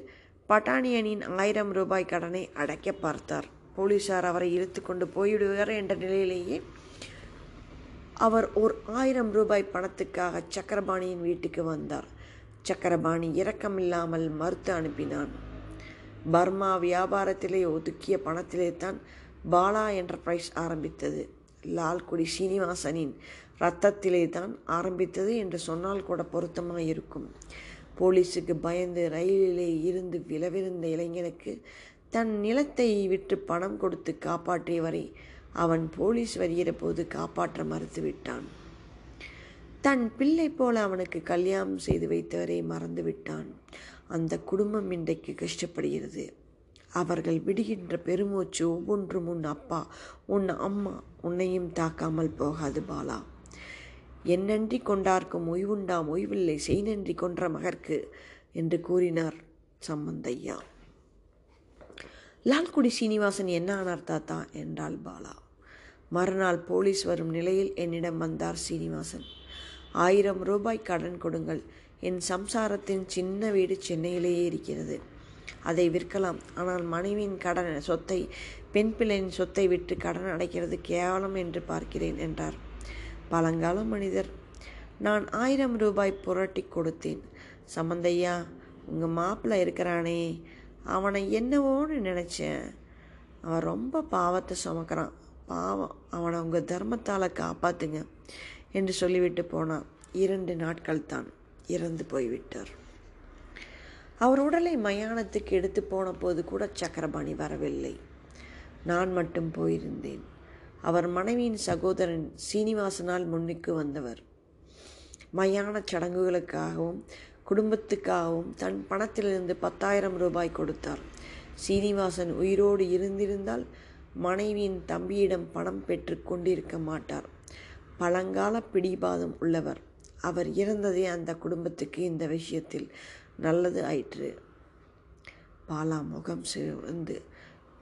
பட்டாணியனின் ஆயிரம் ரூபாய் கடனை அடைக்க பார்த்தார். போலீசார் அவரை இழுத்து கொண்டு போய்விடுவார் என்ற நிலையிலேயே அவர் ஓர் ஆயிரம் ரூபாய் பணத்துக்காக சக்கரபாணியின் வீட்டுக்கு வந்தார். சக்கரபாணி இரக்கமில்லாமல் மறுத்து அனுப்பினான். பர்மா வியாபாரத்திலே ஒதுக்கிய பணத்திலே தான் பாலா என்டர்பிரைஸ் ஆரம்பித்தது. லால்குடி சீனிவாசனின் ரத்தத்திலே தான் ஆரம்பித்தது என்று சொன்னால் கூட பொருத்தமாக இருக்கும் போலீஸுக்கு பயந்து ரயிலிலே இருந்து விழவிருந்த இளைஞனுக்கு தன் நிலத்தை விற்று பணம் கொடுத்து காப்பாற்றியவரை அவன் போலீஸ் வருகிற போது காப்பாற்ற மறுத்துவிட்டான். தன் பிள்ளை போல அவனுக்கு கல்யாணம் செய்து வைத்தவரை மறந்து விட்டான் அந்த குடும்பம் இன்றைக்கு கஷ்டப்படுகிறது. அவர்கள் விடுகின்ற பெருமூச்சு ஒவ்வொன்றும் உன் அப்பா உன் அம்மா உன்னையும் தாக்காமல் போகாது பாலா. என்னன்றி கொண்டார்க்கும் ஓய்வுண்டாம் ஓய்வில்லை. செய் நன்றி கொன்ற மகர்க்கு என்று கூறினார் சம்பந்தையா. லால்குடி சீனிவாசன் என்ன ஆனார் தாத்தா? என்றாள் பாலா. மறுநாள் போலீஸ் வரும் நிலையில் என்னிடம் வந்தார் சீனிவாசன். ஆயிரம் ரூபாய் கடன் கொடுங்கள். என் சம்சாரத்தின் சின்ன வீடு சென்னையிலேயே இருக்கிறது. அதை விற்கலாம். ஆனால் மனைவியின் கடன் சொத்தை பெண் பிள்ளையின் சொத்தை விட்டு கடன் அடைக்கிறது கேவலம் என்று பார்க்கிறேன் என்றார். பழங்கால மனிதர். நான் ஆயிரம் ரூபாய் புரட்டி கொடுத்தேன். சம்மந்தையா உங்கள் மாப்பிள்ளை இருக்கிறானே அவனை என்னவோன்னு நினச்சேன். அவன் ரொம்ப பாவத்தை சுமக்கிறான். பாவம் அவனை உங்கள் தர்மத்தால் காப்பாற்றுங்க என்று சொல்லிவிட்டு போனான். இரண்டு நாட்கள் தான் இறந்து போய்விட்டார். அவர் உடலை மயானத்துக்கு எடுத்து போன போது கூட சக்கரபாணி வரவில்லை. நான் மட்டும் போயிருந்தேன். அவர் மனைவியின் சகோதரன் சீனிவாசனால் முன்னுக்கு வந்தவர். மயான சடங்குகளுக்காகவும் குடும்பத்துக்காகவும் தன் பணத்திலிருந்து பத்தாயிரம் ரூபாய் கொடுத்தார். சீனிவாசன் உயிரோடு இருந்திருந்தால் மனைவியின் தம்பியிடம் பணம் பெற்று கொண்டிருக்க மாட்டார். பழங்கால பிடிபாதம் உள்ளவர். அவர் இறந்ததே அந்த குடும்பத்துக்கு இந்த விஷயத்தில் நல்லது ஆயிற்று. பாலா முகம் வந்து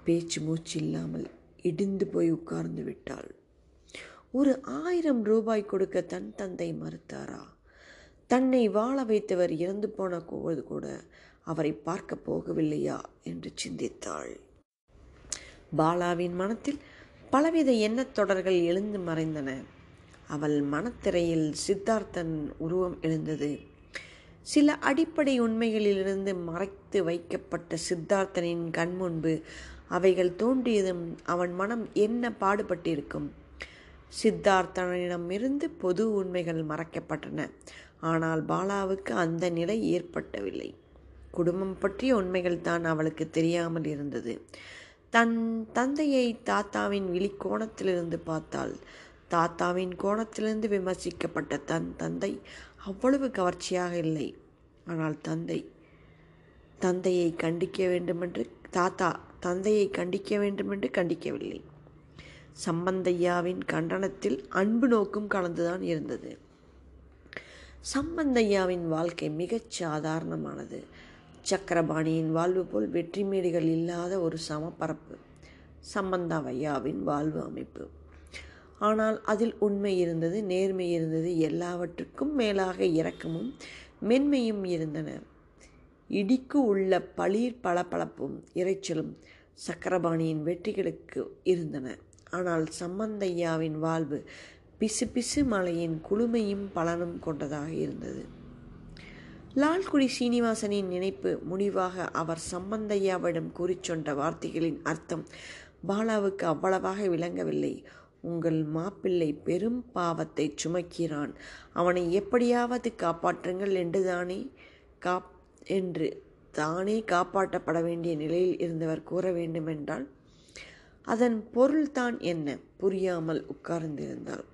பேச்சு மூச்சு இல்லாமல் இடிந்து போய் உட்கார்ந்து விட்டாள். ஒரு ஆயிரம் ரூபாய் கொடுக்க தன் தந்தை மறுத்தாரா? தன்னை வாழ வைத்தவர் இறந்து போன போது கூட அவரை பார்க்க போகவில்லையா? என்று சிந்தித்தாள். பாலாவின் மனத்தில் பலவித எண்ணத் தொடர்கள் எழுந்து மறைந்தன. அவள் மனத்திரையில் சித்தார்த்தன் உருவம் எழுந்தது. சில அடிப்படை உண்மைகளிலிருந்து மறைத்து வைக்கப்பட்ட சித்தார்த்தனின் கண் முன்பு அவைகள் தோன்றியதும் அவன் மனம் என்ன பாடுபட்டிருக்கும்? சித்தார்த்தனிடமிருந்து பொது உண்மைகள் மறைக்கப்பட்டன. ஆனால் பாலாவுக்கு அந்த நிலை ஏற்பட்டவில்லை. குடும்பம் பற்றிய உண்மைகள் தான் அவளுக்கு தெரியாமல் இருந்தது. தன் தந்தையை தாத்தாவின் விழிக்கோணத்திலிருந்து பார்த்தால் தாத்தாவின் கோணத்திலிருந்து விமர்சிக்கப்பட்ட தன் தந்தை அவ்வளவு கவர்ச்சியாக இல்லை. ஆனால் தந்தை தந்தையை கண்டிக்க வேண்டுமென்று தாத்தா தந்தையை கண்டிக்க வேண்டுமென்று கண்டிக்கவில்லை. சம்பந்தையாவின் கண்டனத்தில் அன்பு நோக்கும் கலந்துதான் இருந்தது. சம்பந்தையாவின் வாழ்க்கை மிகச் சாதாரணமானது. சக்கரபாணியின் வாழ்வு போல் வெற்றி மேடுகள் இல்லாத ஒரு சமப்பரப்பு சம்பந்தாவையாவின் வாழ்வு அமைப்பு. ஆனால் அதில் உண்மை இருந்தது நேர்மை இருந்தது எல்லாவற்றுக்கும் மேலாக இரக்கமும் மென்மையும் இருந்தன. இடிக்கு உள்ள பளிர் பளபளப்பும் இறைச்சலும் சக்கரபாணியின் வெற்றிகளுக்கு இருந்தன. ஆனால் சம்பந்தையாவின் வாழ்வு பிசு பிசு மலையின் குளுமையும் பலனும் கொண்டதாக இருந்தது. லால்குடி சீனிவாசனின் நினைப்பு முடிவாக அவர் சம்பந்தையாவிடம் கூறி சொன்ன வார்த்தைகளின் அர்த்தம் பாலாவுக்கு அவ்வளவாக விளங்கவில்லை. உங்கள் மாப்பிள்ளை பெரும் பாவத்தை சுமக்கிறான். அவனை எப்படியாவது காப்பாற்றுங்கள் என்றுதானே? காப் என்று தானே காப்பாற்றப்பட வேண்டிய நிலையில் இருந்தவர் கூற வேண்டுமென்றால் அதன் பொருள்தான் என்ன? புரியாமல் உட்கார்ந்திருந்தாள்.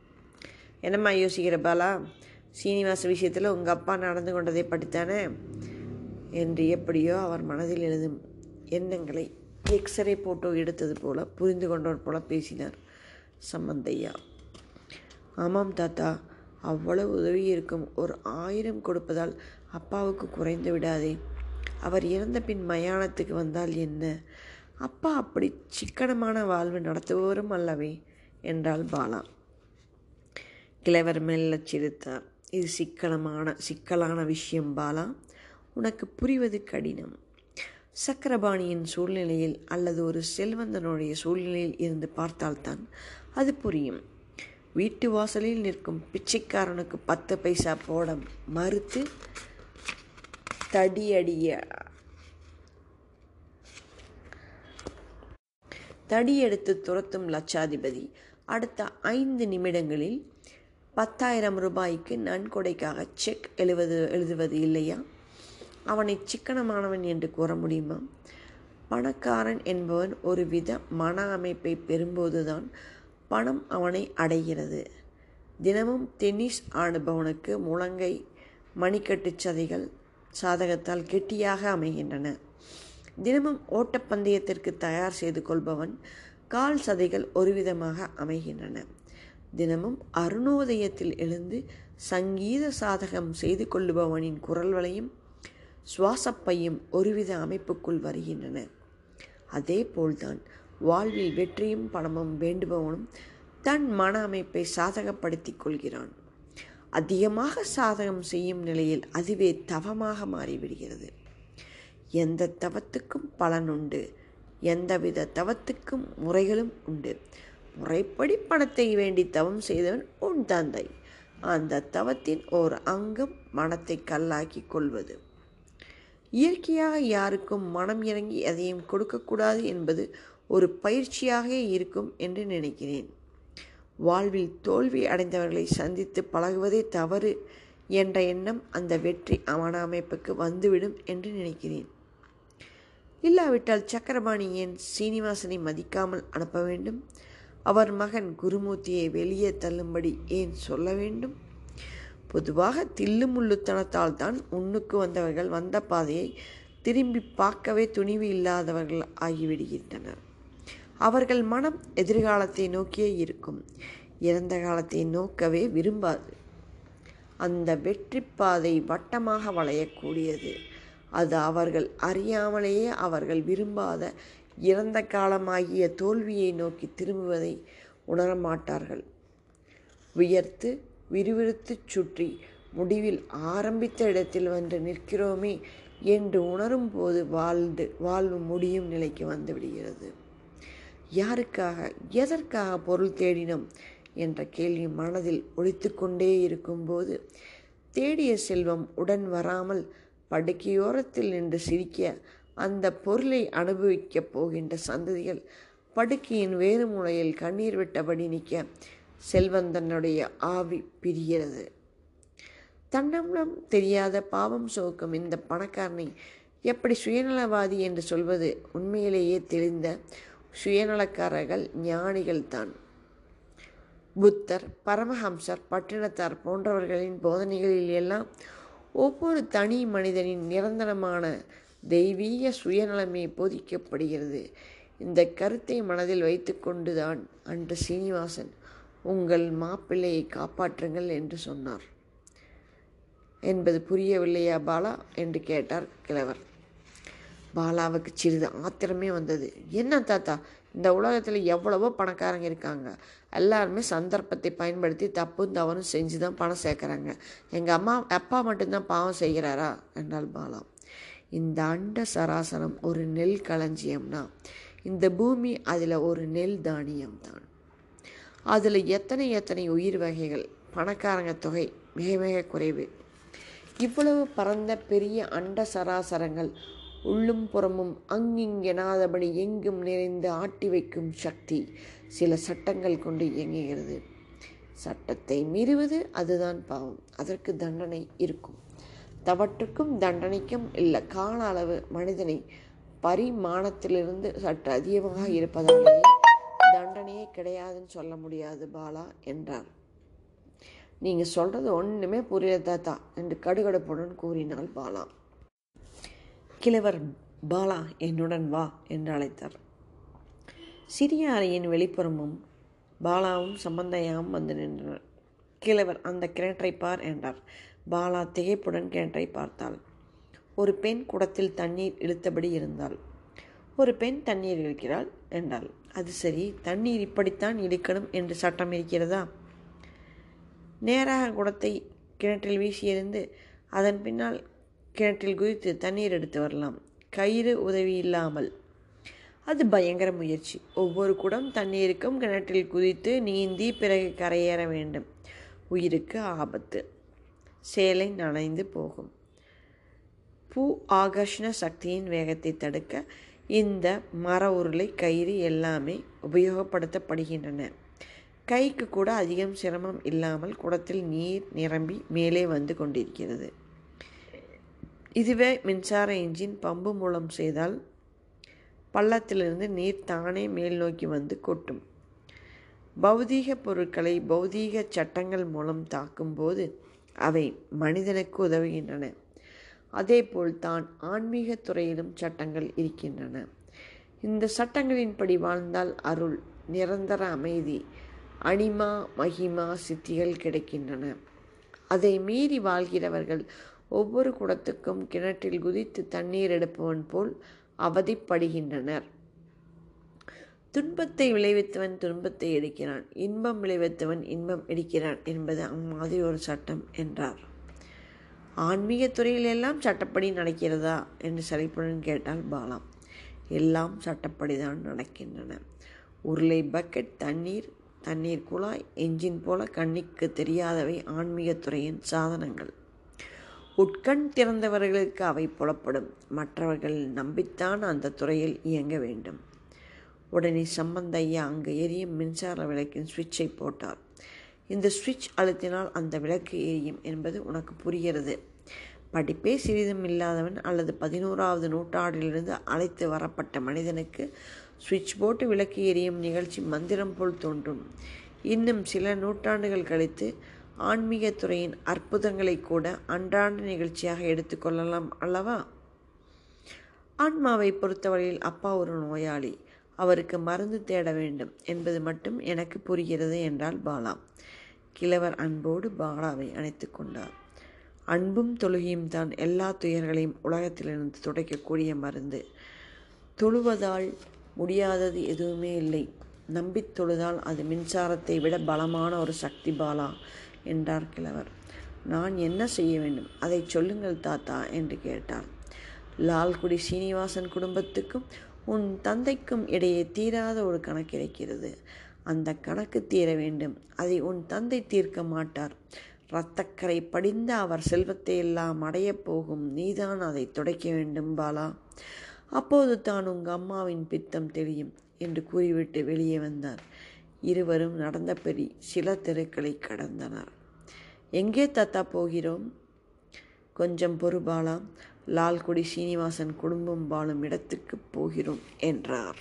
என்னம்மா யோசிக்கிற பாலா? சீனிவாச விஷயத்தில் உங்கள் அப்பா நடந்து கொண்டதை படித்தானே? என்று எப்படியோ அவர் மனதில் எழுதும் எண்ணங்களை எக்ஸ்ரே போட்டோ எடுத்தது போல புரிந்து கொண்டவர் போல பேசினார் சம்பந்தையா. ஆமாம் தாத்தா அவ்வளவு உதவி இருக்கும் ஒரு ஆயிரம் கொடுப்பதால் அப்பாவுக்கு குறைந்து விடாதே. அவர் இறந்த பின் மயானத்துக்கு வந்தால் என்ன? அப்பா அப்படி சிக்கனமான வாழ்வு நடத்துபவரும் அல்லவே என்றாள் பாலா. கிழவர் மெல்ல சிரித்தார். இது சிக்கனமான சிக்கலான விஷயம் பாலா. உனக்கு புரிவது கடினம். சக்கரபாணியின் சூழ்நிலையில் அல்லது ஒரு செல்வந்தனுடைய சூழ்நிலையில் இருந்து பார்த்தால்தான் அது புரியும். வீட்டு வாசலில் நிற்கும் பிச்சைக்காரனுக்கு பத்து பைசா போட மறுத்து தடியடிய. தடியெடுத்து துரத்தும் லட்சாதிபதி அடுத்த ஐந்து நிமிடங்களில் பத்தாயிரம் ரூபாய்க்கு நன்கொடைக்காக செக் எழுவது எழுதுவது இல்லையா? அவனை சிக்கனமானவன் என்று கூற முடியுமா? பணக்காரன் என்பவன் ஒருவித மன அமைப்பை பெறும்போதுதான் பணம் அவனை அடைகிறது. தினமும் டென்னிஸ் ஆடுபவனுக்கு முழங்கை மணிக்கட்டுச் சதைகள் சாதகத்தால் கெட்டியாக அமைகின்றன. தினமும் ஓட்டப்பந்தயத்திற்கு தயார் செய்து கொள்பவன் கால் சதைகள் ஒருவிதமாக அமைகின்றன. தினமும் அருணோதயத்தில் எழுந்து சங்கீத சாதகம் செய்து கொள்ளுபவனின் குரல் வளையும் சுவாசப்பையும் ஒருவித அமைப்புக்குள் வருகின்றன. அதே போல்தான் வாழ்வில் வெற்றியும் பணமும் வேண்டுபவனும் தன் மன அமைப்பை சாதகப்படுத்திக் கொள்கிறான். அதிகமாக சாதகம் செய்யும் நிலையில் அதுவே தவமாக மாறிவிடுகிறது. எந்த தவத்துக்கும் பலன் உண்டு. எந்தவித தவத்துக்கும் முறைகளும் உண்டு. முறைப்படி பணத்தை வேண்டி தவம் செய்தவன் உன் தந்தை. அந்த தவத்தின் ஓர் அங்கம் மனத்தை கல்லாக்கி கொள்வது. இயற்கையாக யாருக்கும் மனம் இறங்கி எதையும் கொடுக்கக்கூடாது என்பது ஒரு பயிற்சியாக இருக்கும் என்று நினைக்கிறேன். வாழ்வில் தோல்வி அடைந்தவர்களை சந்தித்து பழகுவதே தவறு என்ற எண்ணம் அந்த வெற்றி அவன அமைப்புக்கு வந்துவிடும் என்று நினைக்கிறேன். இல்லாவிட்டால் சக்கரபாணி ஏன் சீனிவாசனை மதிக்காமல் அனுப்ப வேண்டும். அவர் மகன் குருமூர்த்தியை வெளியே தள்ளும்படி ஏன் சொல்ல வேண்டும்? பொதுவாக தில்லுமுள்ளுத்தனத்தால் தான் முன்னுக்கு வந்தவர்கள் வந்த பாதையை திரும்பி பார்க்கவே துணிவு இல்லாதவர்கள் ஆகிவிடுகின்றனர். அவர்கள் மனம் எதிர்காலத்தை நோக்கியே இருக்கும். இறந்த காலத்தை நோக்கவே விரும்பாது. அந்த வெற்றி பாதை வட்டமாக வளையக்கூடியது. அது அவர்கள் அறியாமலேயே அவர்கள் விரும்பாத இறந்த காலமாகிய தோல்வியை நோக்கி திரும்புவதை உணரமாட்டார்கள் உயர்த்து விறுவிறுத்துச் சுற்றி முடிவில் ஆரம்பித்த இடத்தில் வந்து நிற்கிறோமே என்று உணரும்போது வாழ்ந்து வாழ்வு முடியும் நிலைக்கு வந்துவிடுகிறது யாருக்காக எதற்காக பொருள் தேடினோம் என்ற கேள்வி மனதில் ஒழித்து கொண்டே இருக்கும்போது தேடிய செல்வம் உடன் வராமல் படுக்கையோரத்தில் நின்று சிரிக்க அந்த பொருளை அனுபவிக்கப் போகின்ற சந்ததிகள் படுக்கையின் வேறு மூலையில் கண்ணீர் விட்டபடி நிற்க செல்வந்தனுடைய ஆவி பிரிகிறது. தன்னம்னம் தெரியாத பாவம் சோக்கும் இந்த பணக்காரனை எப்படி சுயநலவாதி என்று சொல்வது உண்மையிலேயே தெரிந்த சுயநலக்காரர்கள் ஞானிகள்தான் புத்தர் பரமஹம்சர் பட்டினத்தார் போன்றவர்களின் போதனைகளில் எல்லாம் ஒவ்வொரு தனி மனிதனின் நிரந்தரமான தெய்வீக சுயநலமே போதிக்கப்படுகிறது. இந்த கருத்தை மனதில் வைத்துக்கொண்டுதான் அன்று சீனிவாசன் உங்கள் மாப்பிள்ளையை காப்பாற்றுங்கள் என்று சொன்னார். என்பது புரியவில்லையா பாலா? என்று கேட்டார் கிழவர். பாலாவுக்கு சிறிது ஆத்திரமே வந்தது. என்ன தாத்தா? இந்த உலகத்தில் எவ்வளவோ பணக்காரங்க இருக்காங்க. எல்லாருமே சந்தர்ப்பத்தை பயன்படுத்தி தப்பும் தவறும் செஞ்சு தான் பணம் சேர்க்குறாங்க. எங்கள் அம்மா அப்பா மட்டும்தான் பாவம் செய்கிறாரா? என்றால் பாலா. இந்த அண்ட சராசரம் ஒரு நெல் களஞ்சியம்னா இந்த பூமி அதில் ஒரு நெல் தானியம் தான் அதில் எத்தனை எத்தனை உயிர் வகைகள் பணக்காரங்க தொகை மிக மிக குறைவு. இவ்வளவு பரந்த பெரிய அண்ட சராசரங்கள் உள்ளும் புறமும் அங்கிங்கெனாதபடி எங்கும் நிறைந்து ஆட்டி வைக்கும் சக்தி சில சட்டங்கள் கொண்டு இயங்குகிறது. சட்டத்தை மீறுவது அதுதான் பாவம். அதற்கு தண்டனை இருக்கும். தவற்றுக்கும் தண்டனைக்கும் இல்லை கால அளவு மனிதனை பரிமாணத்திலிருந்து சற்று அதிகமாக இருப்பதாலேயே தண்டனையே கிடையாதுன்னு சொல்ல முடியாது பாலா என்றார். நீங்கள் சொல்கிறது ஒன்றுமே புரியல தாத்தா என்று கடுகடுப்புடன் கூறினாள் பாலா. கிழவர் பாலா என்னுடன் வா என்று அழைத்தார். சிறிய அறையின் வெளிப்புறமும் பாலாவும் சம்பந்தையாவும் வந்து நின்றனர். கிழவர் அந்த கிணற்றை பார் என்றார். பாலா திகைப்புடன் கிணற்றை பார்த்தாள். ஒரு பெண் குடத்தில் தண்ணீர் இழுத்தபடி இருந்தாள். ஒரு பெண் தண்ணீர் இழுக்கிறாள் என்றாள். அது சரி தண்ணீர் இப்படித்தான் இழுக்கணும் என்று சட்டம் இருக்கிறதா? நேராக குடத்தை கிணற்றில் வீசியெறிந்து அதன் பின்னால் கிணற்றில் குதித்து தண்ணீர் எடுத்து வரலாம். கயிறு உதவி இல்லாமல். அது பயங்கர முயற்சி. ஒவ்வொரு குடம் தண்ணீருக்கும் கிணற்றில் குதித்து நீந்தி பிறகு கரையேற வேண்டும். உயிருக்கு ஆபத்து. சேலை நனைந்து போகும். பூ ஆகர்ஷண சக்தியின் வேகத்தை தடுக்க இந்த மர உருளை கயிறு எல்லாமே உபயோகப்படுத்தப்படுகின்றன. கைக்கு கூட அதிகம் சிரமம் இல்லாமல் குடத்தில் நீர் நிரம்பி மேலே வந்து கொண்டிருக்கிறது. இதுவே மின்சார இன்ஜின் பம்பு மூலம் செய்தால் பள்ளத்திலிருந்து நீர் தானே மேல் நோக்கி வந்து கொட்டும். பௌதீக பொருட்களை பௌதீக சட்டங்கள் மூலம் தாக்கும்போது அவை மனிதனுக்கு உதவுகின்றன. அதேபோல் தான் ஆன்மீக துறையிலும் சட்டங்கள் இருக்கின்றன. இந்த சட்டங்களின்படி வாழ்ந்தால் அருள் நிரந்தர அமைதி அனிமா மகிமா சித்திகள் கிடைக்கின்றன. அதை மீறி வாழ்கிறவர்கள் ஒவ்வொரு குடத்துக்கும் கிணற்றில் குதித்து தண்ணீர் எடுப்பவன் போல் அவதிப்படுகின்றனர். துன்பத்தை விளைவித்தவன் துன்பத்தை எடுக்கிறான். இன்பம் விளைவித்தவன் இன்பம் எடுக்கிறான் என்பது அம்மாதிரி ஒரு சட்டம் என்றார். ஆன்மீக துறையில் எல்லாம் சட்டப்படி நடக்கிறதா? என்று சலிப்புடன் கேட்டால் பாலாம் எல்லாம் சட்டப்படி தான் நடக்கின்றன. உருளை பக்கெட் தண்ணீர் தண்ணீர் குழாய் என்ஜின் போல கண்ணிக்கு தெரியாதவை ஆன்மீகத்துறையின் சாதனங்கள். உட்கண் திறந்தவர்களுக்கு அவை புலப்படும். மற்றவர்கள் நம்பித்தான் அந்த துறையில் இயங்க வேண்டும். உடனே சம்பந்த ஐயா அங்கு எரியும் மின்சார விளக்கின் சுவிட்சை போட்டார். இந்த சுவிட்ச் அழுத்தினால் அந்த விளக்கு எரியும் என்பது உனக்கு புரிகிறது. படிப்பே சிறிதும் இல்லாதவன் அல்லது பதினோராவது நூற்றாண்டிலிருந்து அழைத்து வரப்பட்ட மனிதனுக்கு சுவிட்ச் போட்டு விளக்கு எரியும் நிகழ்ச்சி மந்திரம் போல் தோன்றும். இன்னும் சில நூற்றாண்டுகள் கழித்து ஆன்மீகத்துறையின் அற்புதங்களை கூட அன்றாட நிகழ்ச்சியாக எடுத்துக்கொள்ளலாம் அல்லவா? ஆன்மாவை பொறுத்தவரையில் அப்பா ஒரு நோயாளி. அவருக்கு மருந்து தேட வேண்டும் என்பது மட்டும் எனக்கு புரிகிறது என்றால் பாலா. கிழவர் அன்போடு பாலாவை அணைத்து கொண்டார். அன்பும் தொழுகையும் தான் எல்லா துயர்களையும் உலகத்திலிருந்து துடைக்கக்கூடிய மருந்து. தொழுவதால் முடியாதது எதுவுமே இல்லை. நம்பித் தொழுதால் அது மின்சாரத்தை விட பலமான ஒரு சக்தி பாலா. என்றார் கிழவர் நான் என்ன செய்ய வேண்டும்? அதை சொல்லுங்கள் தாத்தா என்று கேட்டார். லால்குடி சீனிவாசன் குடும்பத்துக்கும் உன் தந்தைக்கும் இடையே தீராத ஒரு கணக்கு இருக்கிறது. அந்த கணக்கு தீர வேண்டும். அதை உன் தந்தை தீர்க்க மாட்டார். இரத்தக்கரை படிந்த அவர் செல்வத்தை எல்லாம் அடையப் போகும். நீதான் அதை துடைக்க வேண்டும் பாலா. அப்போது தான் உங்கள் அம்மாவின் பித்தம் தெரியும் என்று கூறிவிட்டு வெளியே வந்தார். இருவரும் நடந்த பெரி சில தெருக்களை கடந்தனர். எங்கே தாத்தா போகிறோம்? கொஞ்சம் பொறுபாலா லால்குடி சீனிவாசன் குடும்பம் வாழும் இடத்துக்கு போகிறோம் என்றார்.